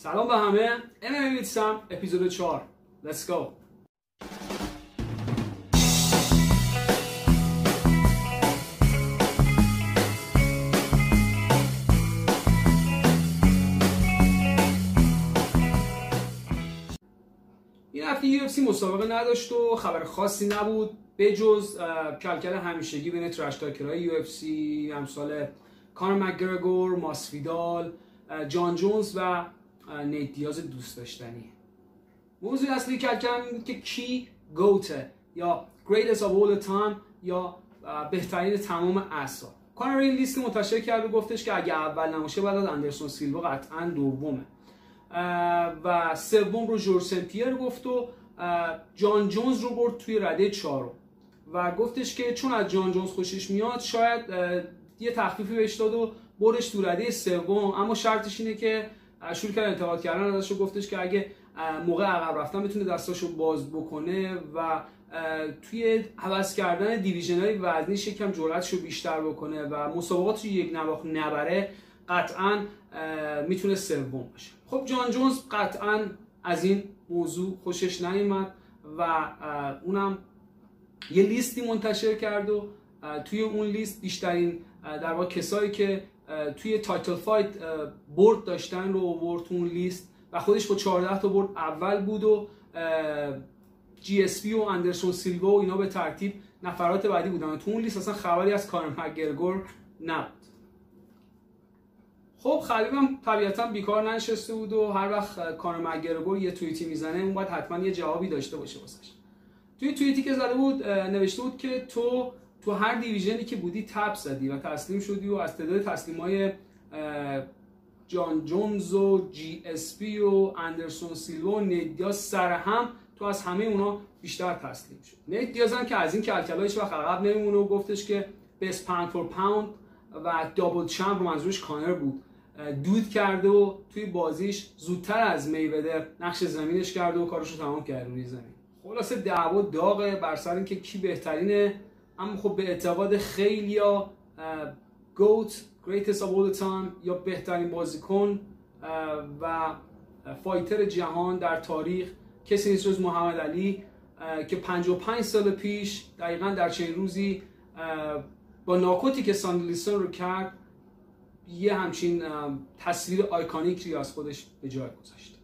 سلام به همه. ام میتسم اپیزود 4 Let's go. این هفته UFC مسابقه نداشت و خبر خاصی نبود. به جز کلکل همیشگی بین ترش تاکرهای UFC امثال کانر مکگرگور، ماسفیدال، جان جونز و نیت دیاز دوست داشتنی. موضوع اصلی کلکل این که کی گوته یا greatest of all time یا بهترین تمام اصلا کانر این لیست منتشر کرد و گفتش که اگه اول نماشه بعد از اندرسون سیلوا قطعا دومه. و سوم رو جورج سنپیر گفت و جان جونز رو برد توی رده چهارم. و گفتش که چون از جان جونز خوشش میاد شاید یه تخفیفی بهش داد و برش تو رده سوم. اما شرطش اینه که شروع کرد انتقاد کردن ازش گفتش که اگه موقع عقب رفتن بتونه دستاشو باز بکنه و توی عوض کردن دیویژن های وزنیش یکم جرأتش رو بیشتر بکنه و مسابقات رو یک نواخت نبره قطعا می‌تونه سوم باشه. خب جان جونز قطعا از این موضوع خوشش نیومد و اونم یه لیستی منتشر کرد و توی اون لیست بیشترین در واقع کسایی که توی title fight برد داشتن رو آورد تو اون لیست و خودش با 14 تا برد اول بود و GSP و اندرسون سیلوا و اینا به ترتیب نفرات بعدی بودن. تو اون لیست اصلا خبری از کانر مکگرگور نبود. خب خبیبم طبیعتا بیکار ننشسته بود و هر وقت کانر مکگرگور یه توییتی می‌زنه اون باید حتما یه جوابی داشته باشه واسش. توی توییتی که زده بود نوشته بود که تو تو هر division ی که بودی tap زدی و تسلیم شدی و از تعداد تسلیم های جان جونز و GSP و اندرسون سیلوا و نیت سر هم تو از همه اونا بیشتر تسلیم شد. نیت هم که از این کلکلا هیچ وقت عقب نمیمونه و گفتش که بست پاوند فور پاوند و دابل چمپ منظورش کانر بود. دود کرده و توی بازیش زودتر از میوده نقش زمینش کرده و کارش رو تمام کرده روی زمین. خلاصه دعوا داغه بر سر اینکه کی بهترینه اما خب به اعتقاد خیلی یا گوت greatest of all the time یا بهترین بازیکن و فایتر جهان در تاریخ کسی نیست جز محمد علی که 55 سال پیش دقیقا در چنین روزی با ناکوتی که سانی لیستون رو کرد یه همچین تصویر iconic ی از خودش به جای گذاشت.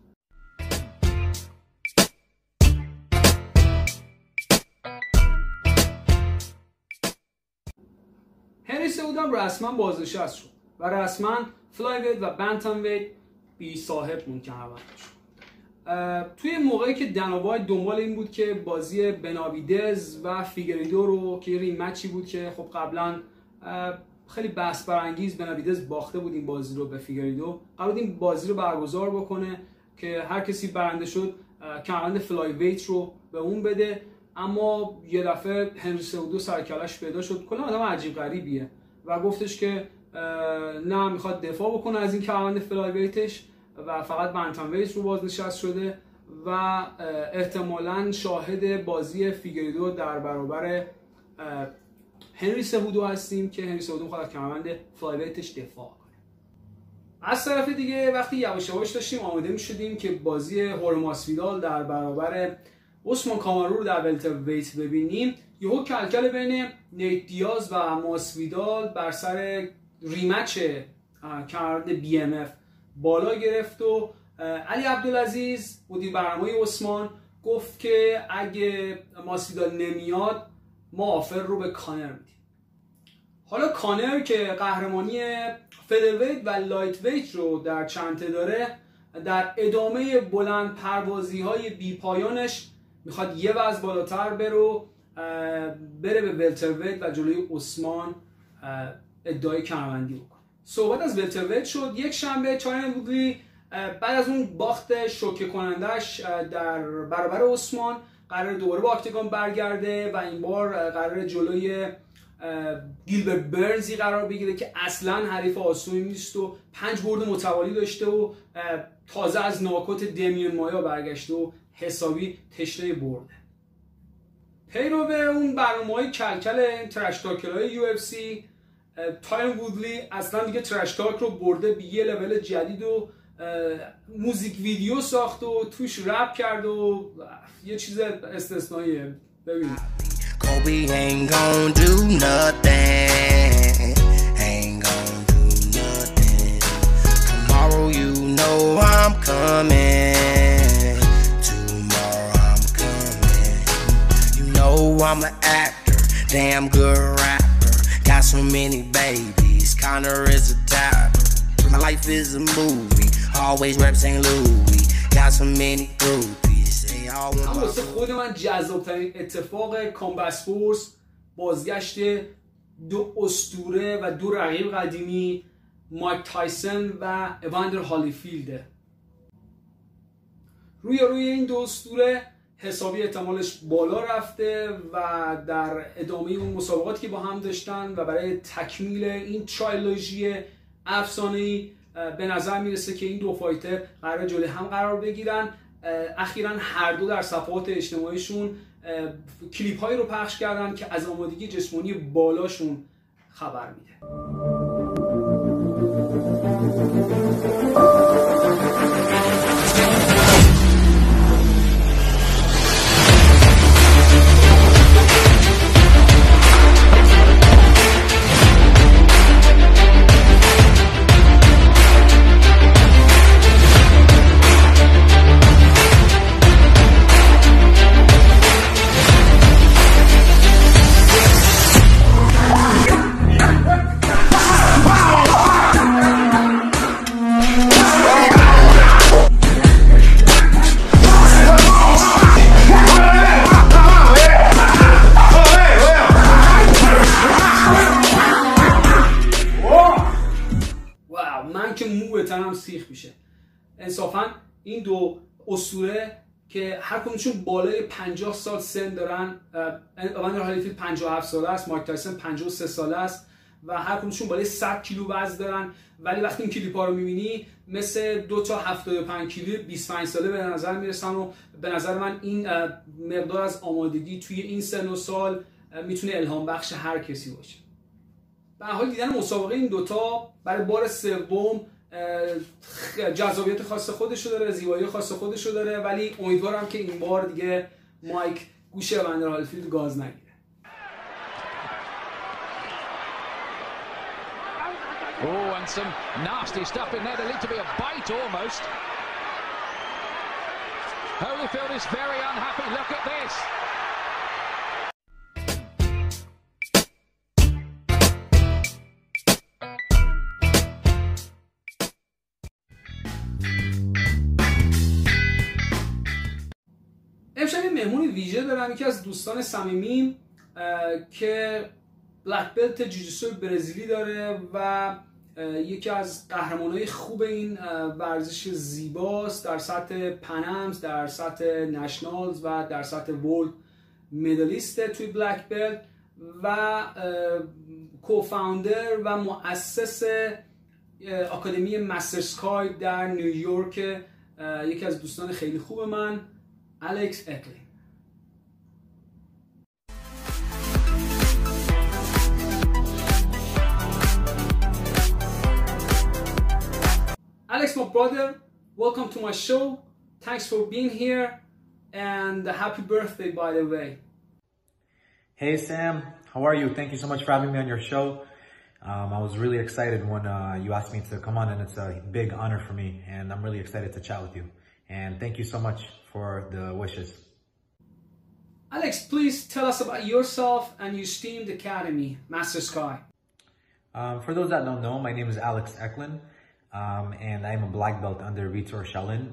هنری سهودوم رسما بازنشست شد و رسما flyweight و bantamweight بی صاحب موند که توی موقعی که دینا وایت دنبال این بود که بازی بناویدز و فیگریدو رو که rematch ی بود که خب قبلا خیلی بحث برانگیز بناویدز باخته بود این بازی رو به فیگریدو. قرار این بازی رو برگزار بکنه که هر کسی برنده شد کمربند flyweight رو به اون بده اما یه دفعه هنری سهودو سر و کلش پیدا شد. کلا آدم عجیب غریبیه. و گفتش که نه می‌خواد دفاع بکنه از این کمربند flyweight ش و فقط bantamweight رو بازنشست شده و احتمالا شاهد بازی فیگریدو در برابر هنری سهودو هستیم که هنری سهودو می‌خواد از کمربند flyweight ش دفاع کنه. از طرف دیگه وقتی یواش یواش داشتیم آماده می‌شدیم که بازی خورخه ماسویدال در برابر عثمان کامارو رو در welterweight ببینیم. یهو کلکل بین نیت دیاز و ماسویدال بر سر rematch کمربند BMF بالا گرفت و علی عبدالعزیز مدیر برنامه عثمان گفت که اگه ماسویدال نمیاد ما offer رو به کانر میدیم. حالا کانر که قهرمانی featherweight و lightweight رو در چنته داره در ادامه بلند پروازی های بی پایانش می‌خواد یه وزن بالاتر برو بره به ولترویت و جلوی عثمان ادعای کمربندی بکنه صحبت از ولترویت شد یک شنبه چاین بودی بعد از اون باخت شوکه کنندش در برابر عثمان قرار دوباره با اکتگان برگرده و این بار قرار جلوی گیلبرت برنزی قرار بگیره که اصلا حریف آسونی نیست و پنج برد متوالی داشته و تازه از ناکوت دمیون مایا برگشته و حسابی تشنه برده. پیرو اون برنامه های کلکل trash talker های UFC تایرون وودلی اصلا دیگه trash talk رو برده به یه لول جدید و music video ساخت و توش رپ کرد و یه چیز استثنائیه ببینید Colby ain't gonna do nothing. Ain't gonna do nothing. Tomorrow you know I'm coming. I'm an actor Damn good rapper Got so many babies Connor is a type My life is a movie Always rep St. Louis Got so many groupies They all want واسه خود من جذابترین اتفاق کامبس فورس بازگشت دو استوره و دو رقیب قدیمی مایک تایسن و اواندر هالیفیلده روی روی این دو استوره حسابی احتمالش بالا رفته و در ادامه اون مسابقاتی که با هم داشتن و برای تکمیل این ترایلوژی افسانه به نظر می‌رسه که این دو فایتر قرار جلوی هم قرار بگیرن. اخیرا هر دو در صفحات اجتماعیشون کلیپ هایی رو پخش کردن که از آمادگی جسمانی بالاشون خبر میده. انصافا این دو اسطوره که هر کدومشون بالای 50 سال سن دارن اوان هالیفیلد 57 ساله است مایک تایسون 53 ساله است و هر کدومشون بالای 100 کیلو وزن دارن. ولی وقتی این کلیپا رو می‌بینی مثل دو تا 75 کیلو 25 ساله به نظر می‌رسن و به نظر من این مقدار از آمادگی توی این سن و سال می‌تونه الهام بخش هر کسی باشه. به حال دیدن مسابقه این دوتا برای بار سوم جذابیت خاص خودشو داره زیبایی خاص خودشو داره ولی امیدوارم که این بار دیگه مایک گوشه بندر هالفیلد گاز نگیره Oh, and some nasty stuff in there. There lead to be a bite almost. Holyfield is very unhappy. Look at this. امشب مهمون ویژه دارم یکی از دوستان صمیمیم که بلک بلت جوجیسو برزیلی داره و یکی از قهرمانهای خوب این ورزش زیباست. در سطح پنمز در سطح نشنالز و در سطح ورلد مدالیست توی بلک بلت و کوفاندر و مؤسس آکادمی مستر سکای در نیویورک. یکی از دوستان خیلی خوب من. Alex Eckley. Alex, my brother, welcome to my show. Thanks for being here and happy birthday, by the way. Hey, Sam. How are you? Thank you so much for having me on your show. Um, I was really excited when uh, you asked me to come on, and it's a big honor for me, and I'm really excited to chat with you. And thank you so much for the wishes. Alex, please tell us about yourself and your esteemed academy, Master Sky. Um, for those that don't know, my name is Alex Eklund, um, and I'm a black belt under Vitor Shalin.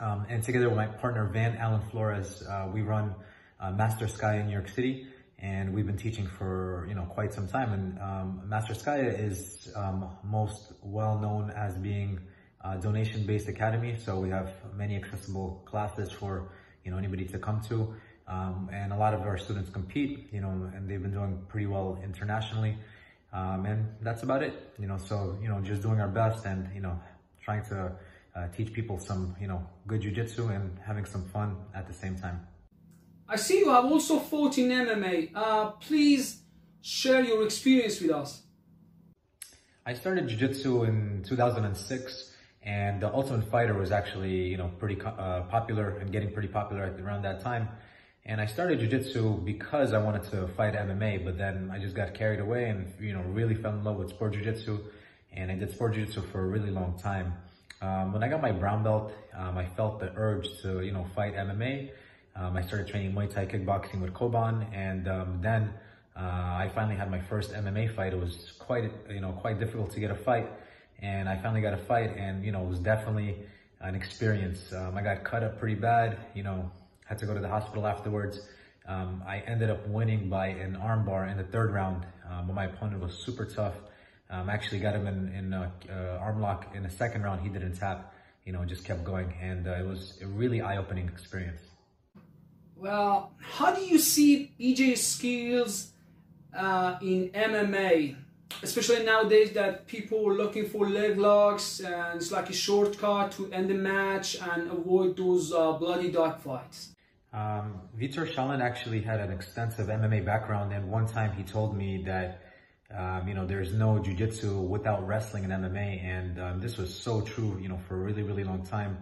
Um, and together with my partner Van Allen Flores, uh, we run uh, Master Sky in New York City, and we've been teaching for you know quite some time. And um, Master Sky is um, most well known as being uh, donation-based academy. So we have many accessible classes for you know anybody to come to, um, and a lot of our students compete. You know, and they've been doing pretty well internationally. Um, and that's about it. You know, so you know, just doing our best and you know, trying to uh, teach people some you know good jujitsu and having some fun at the same time. I see you have also fought in MMA. Uh, please share your experience with us. I started jiu-jitsu in 2006 And the Ultimate Fighter was actually, you know, pretty uh, popular and getting pretty popular around that time. And I started jiu-jitsu because I wanted to fight MMA, but then I just got carried away and, you know, really fell in love with sport jiu-jitsu. And I did sport jiu-jitsu for a really long time. Um, when I got my brown belt, um, I felt the urge to, you know, fight MMA. Um, I started training Muay Thai kickboxing with Koban. And um, then uh, I finally had my first MMA fight. It was quite, you know, quite difficult to get a fight. And I finally got a fight and, you know, it was definitely an experience. Um, I got cut up pretty bad, you know, had to go to the hospital afterwards. Um, I ended up winning by an armbar in the third round, um, but my opponent was super tough. Um, actually got him in, in uh, uh, arm lock in the second round. He didn't tap, you know, just kept going. And uh, it was a really eye-opening experience. Well, how do you see BJ's skills uh, in MMA? Especially nowadays that people are looking for leg locks and it's like a shortcut to end the match and avoid those uh, bloody dog fights. Um, Vitor Shalin actually had an extensive MMA background, and one time he told me that um, you know there's no jiu-jitsu without wrestling and MMA, and um, this was so true, you know, for a really really long time.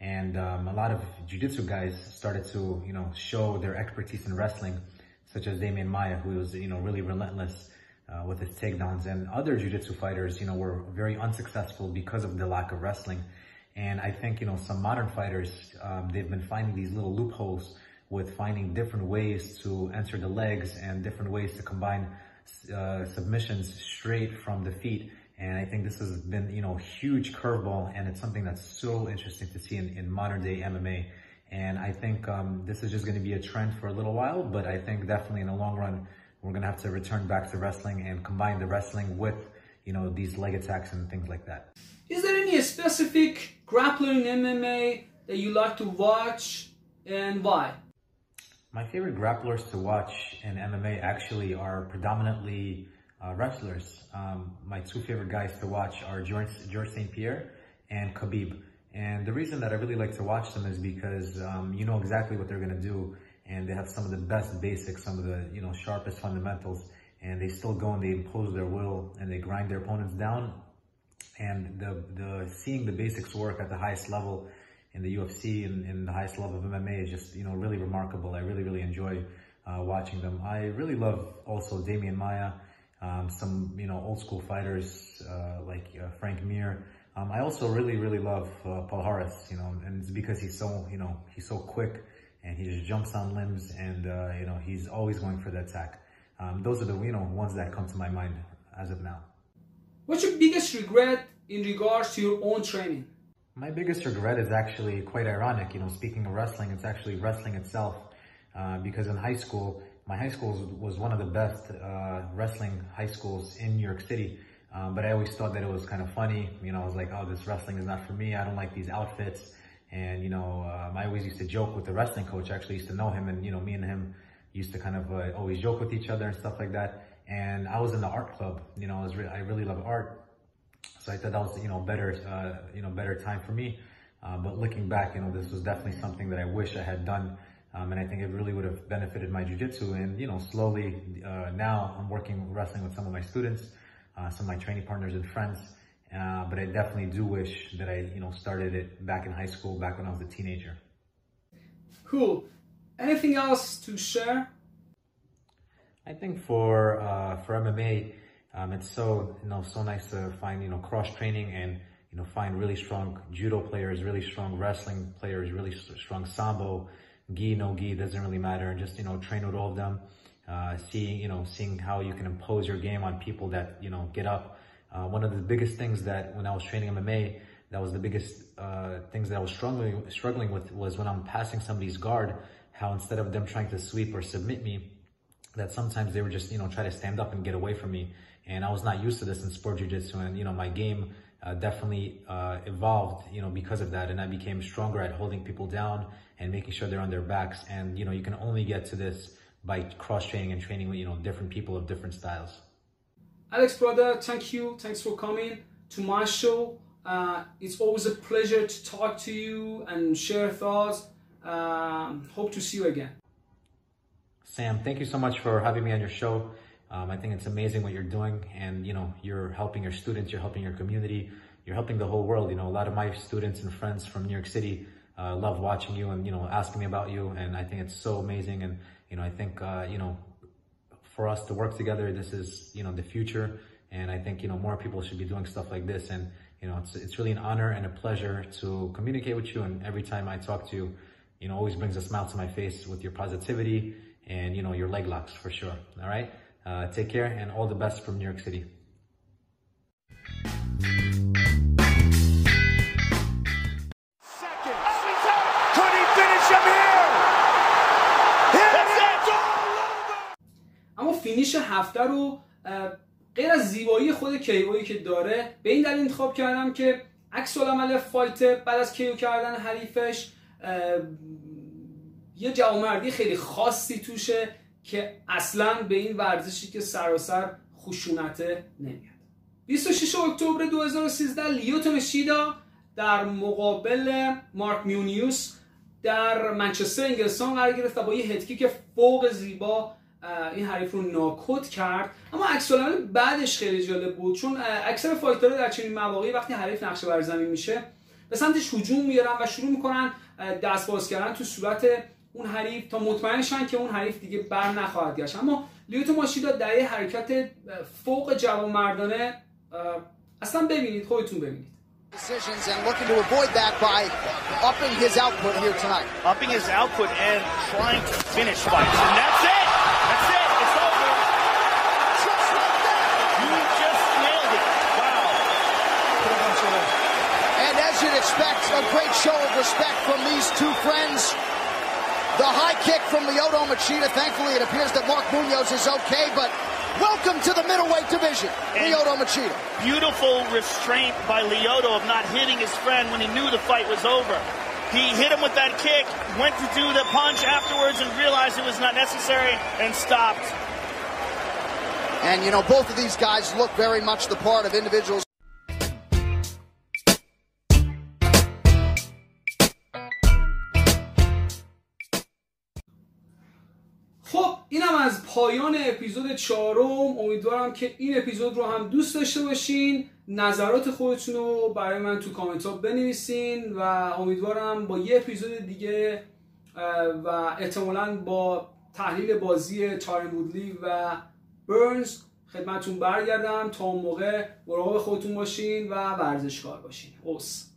And um, a lot of jiu-jitsu guys started to you know show their expertise in wrestling, such as Damien Maya, who was you know really relentless uh, with his takedowns, and other jiu-jitsu fighters, you know, were very unsuccessful because of the lack of wrestling. And I think, you know, some modern fighters, um, they've been finding these little loopholes with finding different ways to enter the legs and different ways to combine uh, submissions straight from the feet. And I think this has been, you know, huge curveball and it's something that's so interesting to see in, in modern day MMA. And I think um, this is just going to be a trend for a little while, but I think definitely in the long run, we're going to have to return back to wrestling and combine the wrestling with, you know, these leg attacks and things like that. Is there any specific grappling MMA that you like to watch and why? My favorite grapplers to watch in MMA actually are predominantly uh, wrestlers. Um, my two favorite guys to watch are George, George St. Pierre and Khabib. And the reason that I really like to watch them is because um, you know exactly what they're going to do and they have some of the best basics, some of the you know sharpest fundamentals and they still go and they impose their will and they grind their opponents down and the, the seeing the basics work at the highest level in the UFC and in the highest level of MMA is just, you know, really remarkable. I really, really enjoy uh, watching them. I really love also Demian Maya, um, some, you know, old school fighters uh, like uh, Frank Mir. Um, I also really, really love uh, Harris, you know, and it's because he's so, you know, he's so quick and he just jumps on limbs and, uh, you know, he's always going for the attack. Um, those are the, you know, ones that come to my mind as of now. What's your biggest regret in regards to your own training? My biggest regret is actually quite ironic. You know, speaking of wrestling, it's actually wrestling itself. Uh, because in high school, my high school was one of the best uh, wrestling high schools in New York City. Um, but I always thought that it was kind of funny. You know, I was like, oh, this wrestling is not for me. I don't like these outfits. And, you know, um, I always used to joke with the wrestling coach. I actually used to know him and, you know, me and him used to kind of uh, always joke with each other and stuff like that and I was in the art club. You know, I was re- I really love art, so I thought that was you know better uh, you know better time for me. Uh, but looking back, you know, this was definitely something that I wish I had done, um, and I think it really would have benefited my jujitsu. And you know, slowly uh, now I'm working wrestling with some of my students, uh, some of my training partners and friends. Uh, but I definitely do wish that I you know started it back in high school, back when I was a teenager. Cool. Anything else to share? I think for uh, for MMA, um, it's so you know so nice to find you know cross training and you know find really strong judo players, really strong wrestling players, really strong sambo, gi no gi doesn't really matter, and just you know train with all of them. Uh, seeing you know seeing how you can impose your game on people that you know get up. Uh, one of the biggest things that when I was training MMA, that was the biggest uh, things that I was struggling struggling with was when I'm passing somebody's guard. How instead of them trying to sweep or submit me, that sometimes they would just, you know, try to stand up and get away from me. And I was not used to this in sport jiu-jitsu. And, you know, my game uh, definitely uh, evolved, you know, because of that. And I became stronger at holding people down and making sure they're on their backs. And, you know, you can only get to this by cross-training and training with, you know, different people of different styles. Alex, brother, thank you. Thanks for coming to my show. Uh, it's always a pleasure to talk to you and share thoughts. Um, hope to see you again. Sam, thank you so much for having me on your show. Um, I think it's amazing what you're doing, and you know you're helping your students, you're helping your community, you're helping the whole world. You know, a lot of my students and friends from New York City uh, love watching you and you know asking me about you, and I think it's so amazing. And you know, I think uh, you know, for us to work together, this is you know the future, and I think you know more people should be doing stuff like this. And you know, it's it's really an honor and a pleasure to communicate with you. And every time I talk to you, you know, always brings a smile to my face with your positivity and you know your leg locks for sure. All right, uh, take care and all the best from New York City. فینیش هفته رو غیر از زیبایی خود کیوی که داره به این دلیل انتخاب کردم که عکس العمل fighter بعد از KO کردن حریفش یه جوانمردی خیلی خاصی توشه که اصلا به این ورزشی که سراسر خشونته نمیاد. 26 اکتبر 2013 لیوتو مشیدا در مقابل مارک مونیوز در منچستر انگلستان قرار گرفت و با یه head kick فوق زیبا این حریف رو ناکوت کرد اما عکس بعدش خیلی جالب بود چون اکثر فایترها در چنین مواقعی وقتی حریف نقشه بر زمین میشه به سمتش هجوم میارن و شروع می‌کنن دست باز کردن تو صورت اون حریف تا مطمئن شن که اون حریف دیگه بر نخواهد گشت اما لیوتو ماشیدا در یه حرکت فوق جوانمردانه اصلا ببینید خودتون ببینید decisions and looking to avoid that by upping his output here tonight. Upping his output and trying to finish fights. And. That's a great show of respect from these two friends. The high kick from Lyoto Machida. Thankfully, it appears that Mark Munoz is okay, but welcome to the middleweight division, And Lyoto Machida. Beautiful restraint by Lyoto of not hitting his friend when he knew the fight was over. He hit him with that kick, went to do the punch afterwards and realized it was not necessary and stopped. And, you know, both of these guys look very much the part of individuals اینم از پایان اپیزود چهارم. امیدوارم که این اپیزود رو هم دوست داشته باشین. نظرات خودتون رو برای من تو کامنت ها بنویسین و امیدوارم با یه اپیزود دیگه و احتمالا با تحلیل بازی تارین وودلی و برنز خدمتون برگردم. تا اون موقع مراقب خودتون باشین و ورزشکار باشین. اوس.